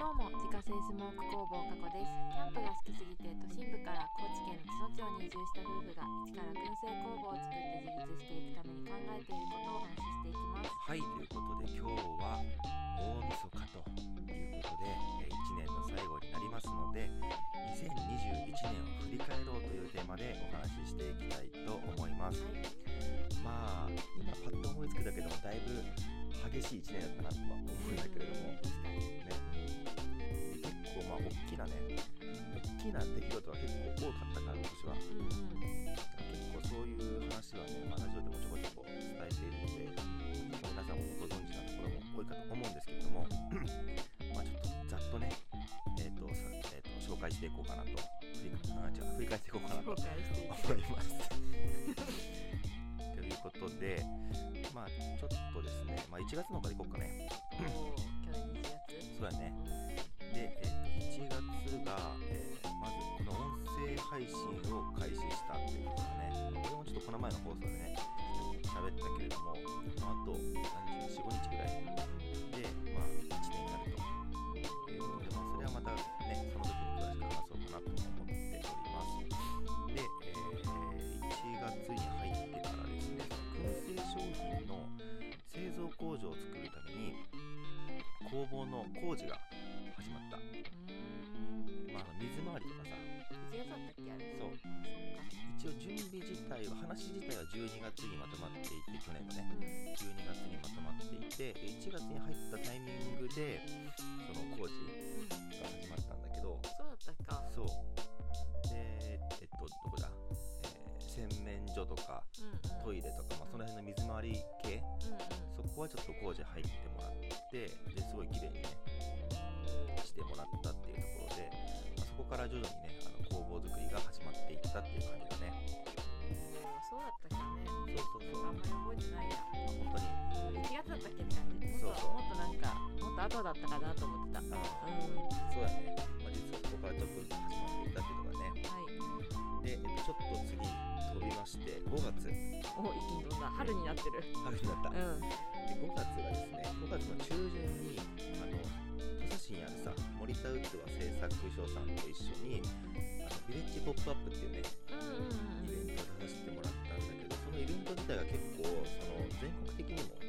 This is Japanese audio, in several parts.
どうも自家製スモーク工房加古です。キャンプが好きすぎて都心部から高知県の津野町に移住した夫婦が一から燻製工房を作って自立していくために考えていることをお話ししていきます。はいということで今日は大晦日ということでえー1年の最後になりますので2021年を振り返ろうというテーマでお話ししていきたいと思います。はい。まあ今パッと思いつくだけでもだいぶ激しい1年だったなとは思うんだけれども。確かに。ねな出来事はども、まあ、あと何日45日ぐらいで、まあ、1年になるということで、まあ、それはまたねその時に詳しく話そうかなと思っておりますで、えー1月に入ってからですね燻製商品の製造工場を作るために工房の工事が始まった。まあ、水回りとかさ。1月だったっけあれ。自体は話自体は12月にまとまっていて去年のねうん12月にまとまっていて1月に入ったタイミングでその工事が始まったんだけどそうだったか。そう。でえっとどこだ、えー洗面所とかうんうん。トイレとか、まあ、その辺の水回り系？うんうん。そこはちょっと工事入ってもらってですごい綺麗にね後だったかなと思ってた。うん。そうやね、まあ、実はそこからちょっと始まっていたっていうのがねい。で、えっと、ちょっと次飛びまして5月。お一気に飛んだ。春になってる。春になった、うん。で5月がですね5月の中旬にあの土佐市にあるさ森田うつわ製作所さんと一緒にあのビレッジポップアップっていうねうんうんうんイベントを出させてもらったんだけどそのイベント自体が結構その全国的にも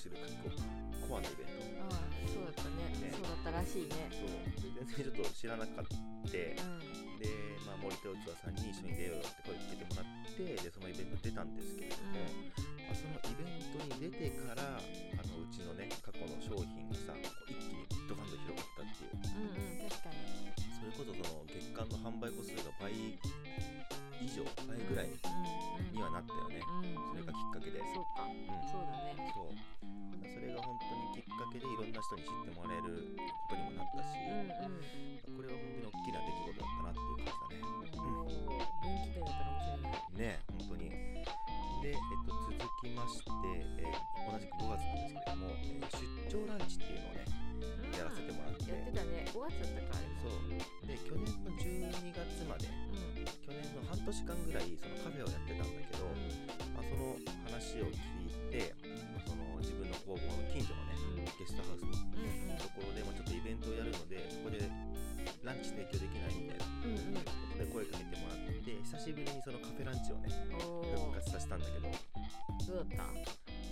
し知る結構コアなイベント。ああそうだったね。ね。そうだったらしいね。そう。で全然ちょっと知らなかった。で、まあ、森田器さんに一緒に出ようよって声かけてもらってでそのイベントに出たんですけれども、まあ、そのイベントにに知ってもらえることにもなったし、うんうん。これは本当に大きな出来事だったなっていう感じだね。分岐点だったかもしれない。ね本当に。で、えっと、続きまして、えー同じく5月なんですけれども、えー出張ランチっていうのをねやらせてもらって、やってたね。5月だったかあれも。そう。で去年の12月までうん。去年の半年間ぐらいそのカフェをやってたんだけど、まあ、その話を聞いて、で、まあ、ちょっとイベントをやるのでそこでランチ提供できないみたいな。ことで声かけてもらって久しぶりにそのカフェランチをねお復お活させたんだけど。どうだった？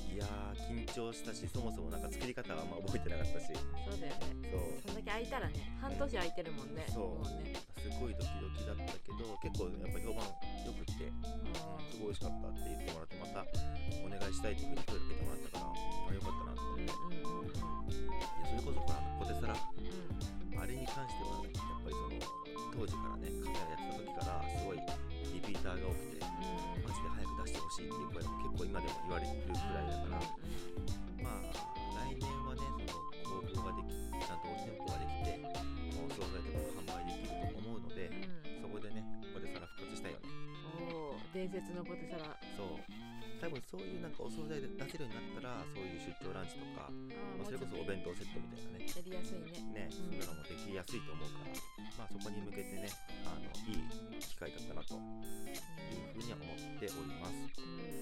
いやー緊張したしそもそもなんか作り方はあんま覚えてなかったし。そうだよね。そう。そんだけ空いたらね半年空いてるもんねそう。もうね。すごいドキドキだったけど結構やっぱ評判よくって、ん、すごい美味しかったって言ってもらってまたお願いしたいっていうふうに声かけてもらったからあよかったなって、ーうんうんうん。いやそれこそほらあのポテサラうん。うんあれに関してはやっぱりその当時からねカメラやってた時からすごいリピーターが多くてマジで早く出してほしいっていう声も結構今でも言われるくらいだから、まあ来年はねその工房ができちゃんと店舗ができてお惣菜とかも販売できると思うので、うん。そこでねポテサラ復活したいよね。おお伝説のポテサラ多分そういうなんかお惣菜で出せるようになったらそういう出張ランチとか、あまあ、それこそお弁当セットみたいなね。やりやすいね。ね、そういうのもできやすいと思うから、まあそこに向けてね、あのいい機会だったなというふうには思っております。うん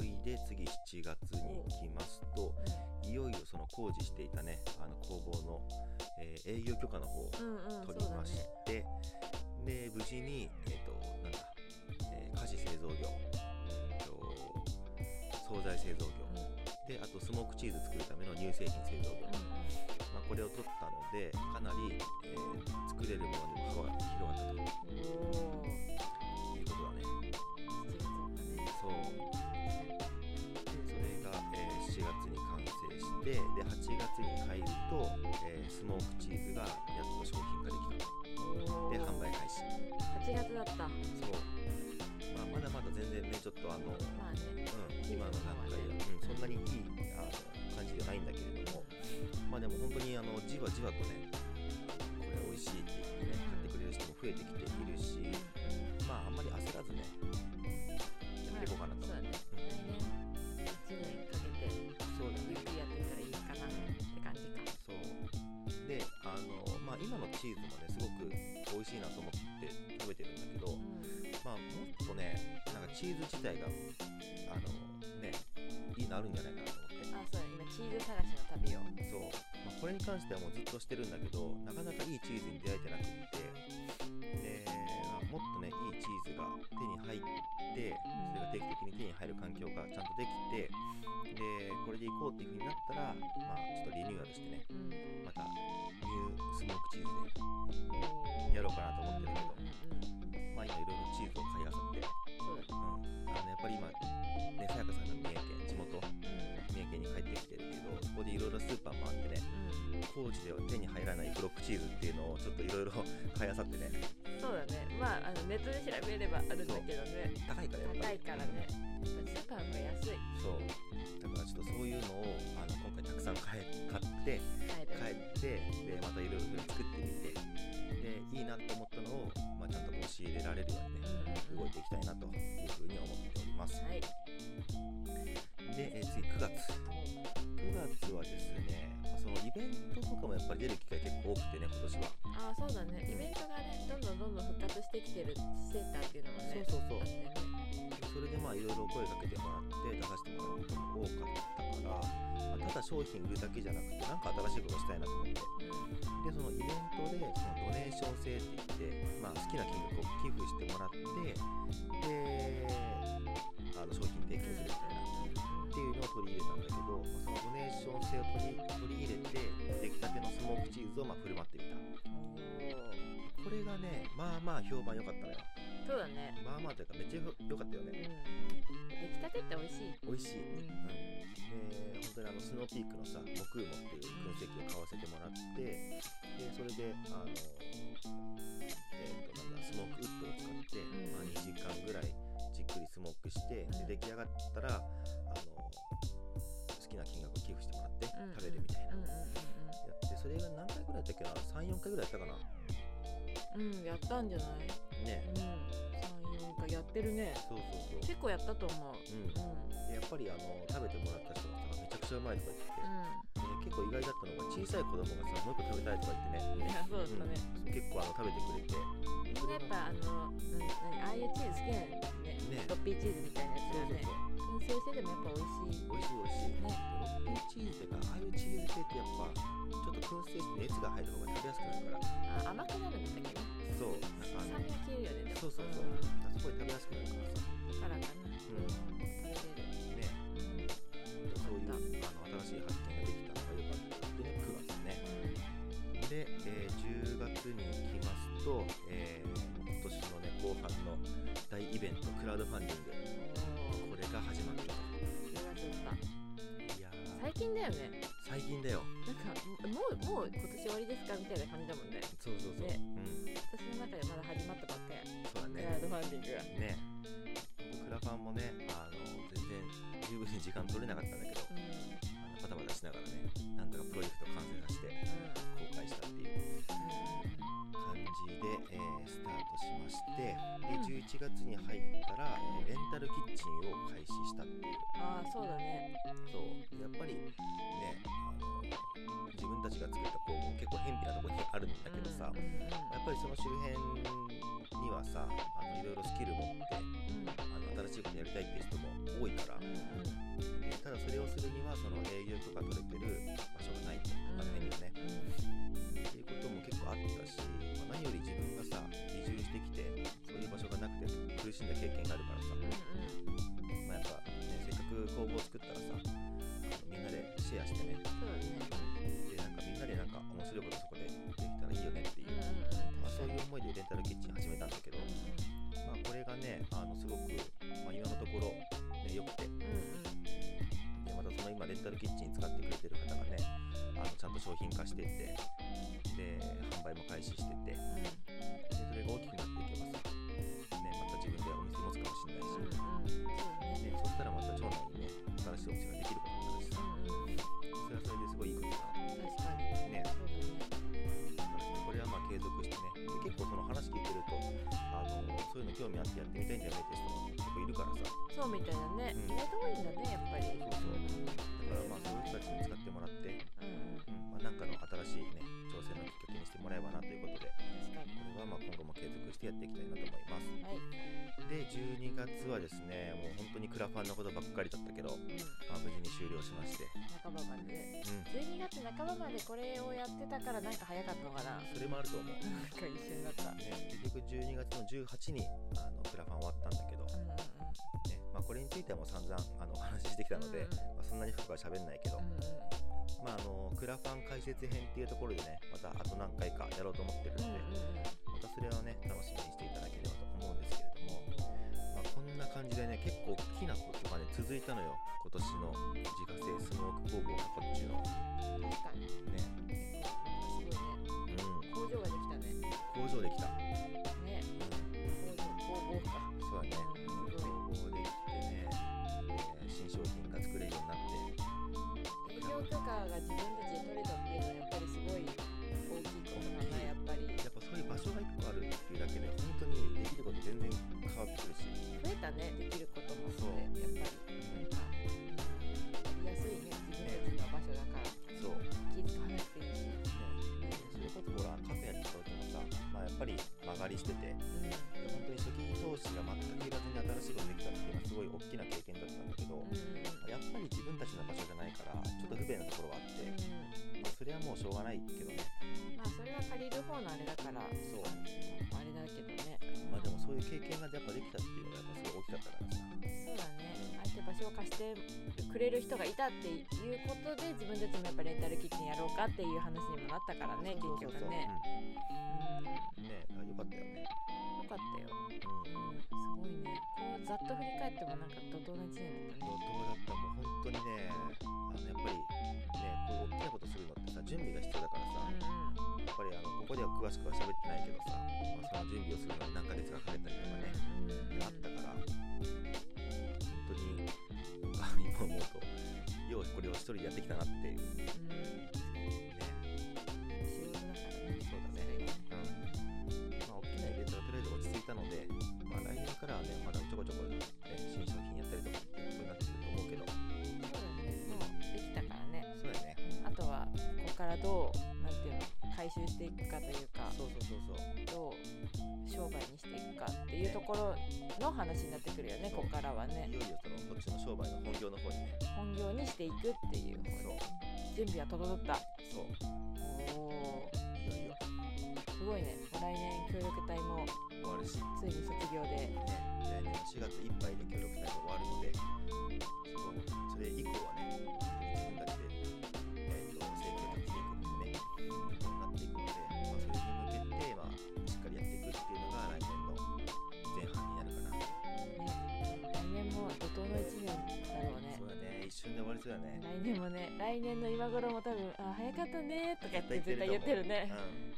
おいで次7月に来ますといよいよその工事していたねあの工房の、えー営業許可の方をうんうんうん取りまして、で無事に、えっとなんだえー菓子製造業、うんと惣菜製造業。であとスモークチーズ作るための乳製品製造業、まあ、これを取ったのでかなり、えー作れるものにも幅が広がったということだね。7月だったね。そう。でそれが、えー7月に完成してで8月に入ると、えースモークチーズがやっと商品とあの、まあね。うん、今の段階で、うん、そんなにいいあの感じではないんだけれども。まあでも本当にあのじわじわとねこれ美味しいって言ってね買ってくれる人も増えてきているしまああんまり焦らずねやっていこうかなと。そうだね。来年1年かけてそうだねゆっくりやっていったらいいかなって感じか。そう。であのまあ今のチーズもねすごく美味しいなと思って食べてるんだけどうん。まあもっチーズ自体があのねいいのあるんじゃないかなと思って。あそう今チーズ探しの旅を。そう、まあ、これに関してはもうずっとしてるんだけどなかなかいいチーズに出会えてなくって。で、まあ、もっとねいいチーズが手に入ってそれが定期的に手に入る環境がちゃんとできてでこれでいこうっていう風になったらまあちょっとリニューアルしてねうん。またニュースモークチーズでやろうかなと思ってるけどまあ今いろいろチーズを買いあさって、そうだうん、あのやっぱり今ねさやかさんの三重県地元うん。三重県に帰ってきてるけどそこでいろいろスーパーもあってねうん。高知では手に入らないブロックチーズっていうのをちょっといろいろ 買いあさってね。そうだね。まああのネットで調べればあるんだけどね。高いからやっぱり。高いからね。スーパーの方が安い。そう。だからちょっとそういうのをあの今回たくさん買え買って帰っていていきたいなというふうに思っております。はい。で、えー次9月。9月はですねまあそのイベントとかもやっぱり出る機会結構多くてね今年は。あそうだね。イベントがねどんどんどんどん復活してきてるセーターっていうのもねそうそうそう。ねそれでまあいろいろ声かけてもらって出させてもらうことも多かっだ商品売るだけじゃなくてなんか新しいことしたいなと思って。うんでそのイベントでそのドネーション制って言って、まあ、好きな金額を寄付してもらってであの商品提供するみたいなっていうのを取り入れたんだけど、まあ、そのドネーション制を取り取り入れて出来たてのスモークチーズをまあ振る舞ってみた。これがねまあまあ評判良かったのよ。そうだね。まあまあというかめっちゃ良かったようん。ね出来たてって美味しい。美味しい、うん。うん、のピークのさモクーモっていう燻製機を買わせてもらってでそれであのえー、となんだスモークウッドを使って、うん。まあ、2時間ぐらいじっくりスモークして、うんで出来上がったらあの好きな金額を寄付してもらってうん。食べるみたいな、やってそれが何回ぐらいやったっけな？34回ぐらいやったかな？うんやったんじゃない？ね。うん。34回やってるね。そうそうそう。結構やったと思う。うん。うん。でやっぱりあの食べてもらった人がさめちゃくちゃうまいとか言って、で結構意外だったのが小さい子供がさもう一個食べたいとか言ってね。うんいやそうだったね。うん。結構あの食べてくれて。みんなやっぱあのななああいうチーズ好きなんだよね。ね。トッピーチーズみたいなやつがね。燻製してでもやっぱ美味しい。美味しい美味しい、ねロッピーチーズとかああいうチーズ系ってやっぱちょっと燻製して熱が入る方が食べやすくなるから。あ甘くなるんだっけ？どそう。なんか酸味が消えるよね。そうそうそう、ん。あそこで食べやすくなるからさ。だからかなうん。うんよね。最近だよ。なんかもうもう今年終わりですか？みたいな感じだもんね。そうそうそう、ね。うん。私の中でまだ始まったばっかやそうだね。クラウドファンディングがね。クラファンもねあの全然十分に時間取れなかったんだけどうん。あのバタバタしながらねなんとかプロジェクトを完成させて公開したっていう感じで、えースタートしましてでうん。11月に入ったら、えンタルキッチンを開始したっていう。ああそうだね。そう。やっぱりねあの自分たちが作った工房結構偏僻なところにあるんだけどさ、うんやっぱりその周辺にはさあのいろいろスキル持ってあの新しいことやりたいっていう人も多いから、うんうん。それをするにはその営業許可取れてる場所がないと、まあ、メニューね、っていうことも結構あったし、まあ、何より自分がさ移住してきてそういう場所がなくて苦しんだ経験があるタルキッチン使ってくれてる方がねあのちゃんと商品化しててで販売も開始しててでそれが大きくなっていけばさ、ね、また自分でお店持つかもしれないし、ね、そしたらまた町内にね新しいお店ができることになるしさ。それはそれですごいいいことだな。ね。これはまあ継続してねで結構その話聞いてるとあのそういうの興味あってやってみたいんだよねって人も結構いるからさ。そうみたいだね。うん。意外と多いんだねやっぱり。そうそうはですね。もう本当にクラファンのことばっかりだったけど、うん。まあ、無事に終了しまして。半ばまで。ねうん。12月半ばまでこれをやってたからなんか早かったのかな。それもあると思う、なんか一瞬だった。ね、結局12月の18にあのクラファン終わったんだけど、うんうんねまあ、これについてはもう散々あのお話ししてきたので、うんうん。まあ、そんなに深くは喋んないけど、うんうんまあ、あのクラファン解説編っていうところでねまたあと何回かやろうと思ってるので、またそれをね楽しみにしていただければ感じでね結構大きなことがね続いたのよ。今年の。自家製スモーク工房がこっちの。確かにね。すごいね。うん。工場ができたね。工場できた、ね。うん、工場工房か。そうだね。うんすごい。工房できてね、えー新商品が作れるようになって。営業許可が自分でしててうん。本当に初期投資が全くいらずに新しいことできたっていうのはすごい大きな経験だったんだけど、うん。うんやっぱり自分たちの場所じゃないからちょっと不便なところはあって、まあ、それはもうしょうがないけどね。まあそれは借りる方のあれだからそう。あれだけどね。まあでもそういう経験がやっぱできたっていうのはやっぱすごい大きかったからさ。そうだね。ああやって場所を貸してくれる人がいたっていうことで自分たちもやっぱレンタルキッチンやろうかっていう話にもなったからね結そうそうそう局ねう。んうん。ねあよかったよ。ねよかったよ。うん。うんすごいね。こうざっと振り返ってもなんか怒涛の1年だったね。怒涛だった。もう本当にねここでは詳しくは喋ってないけどさ、まあ、その準備をするのに何ヶ月かかかったりとかね、あったから本当にあ今思うとようこれを一人でやってきたなっていう。のでまあ来年からはねまだちょこちょこ、ね、新商品やったりとかっていうことになってくると思うけど。そうだね。もうできたからね。そうだよね。あとはここからどう回収していくかというかそうそうそうそう。どう商売にしていくかっていうところの話になってくるよねここからはいねよいよそのこっちの商売の本業の方にね。本業にしていくっていう方そう準備は整った。そう。おおいよいよ。すごいね。来年協力隊も終わるしついに卒業で。ね、来年の4月いっぱいで協力隊が終わるので、それ以降はね、そうだね。来年もね来年の今頃も多分あ早かったねとかって絶対言ってるね。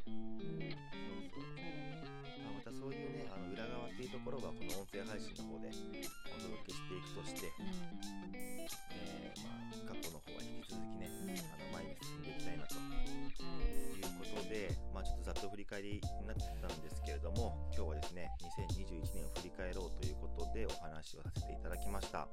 うん、うん。そうそう。そうだねまあ、またそういうね、あの裏側っていうところは、この音声配信の方でお届けしていくとして、うん。えーまあ、過去の方は引き続きね、うん。あの前に進んでいきたいなと。はいいうことで、まあ、ちょっとざっと振り返りになったんですけれども今日はですね2021年を振り返ろうということでお話をさせていただきました、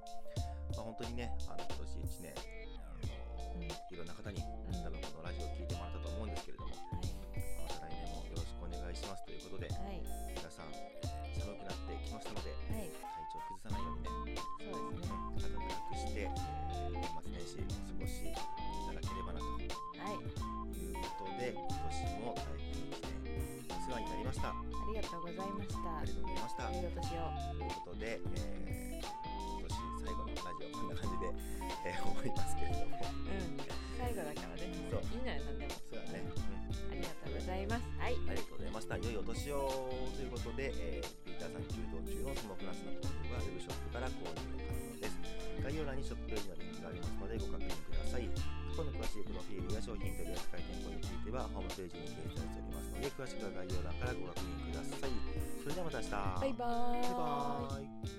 まあ、本当にねあの今年1年あの、うんいろんな方にうん。多分このラジオを聞いてもらったと思うんですけれども、また来年もよろしくお願いしますということではい。皆さん寒くなってきましたので体調崩さないようにねで、えーピーターさん中道中のスモークナスの豆腐はウェブショップから購入可能です。概要欄にショップページのリンクがありますのでご確認ください。過去の詳しいプロフィールや商品取り扱い店舗についてはホームページに掲載しておりますので詳しくは概要欄からご確認ください。それではまた明日。バイバーイ。バイバーイ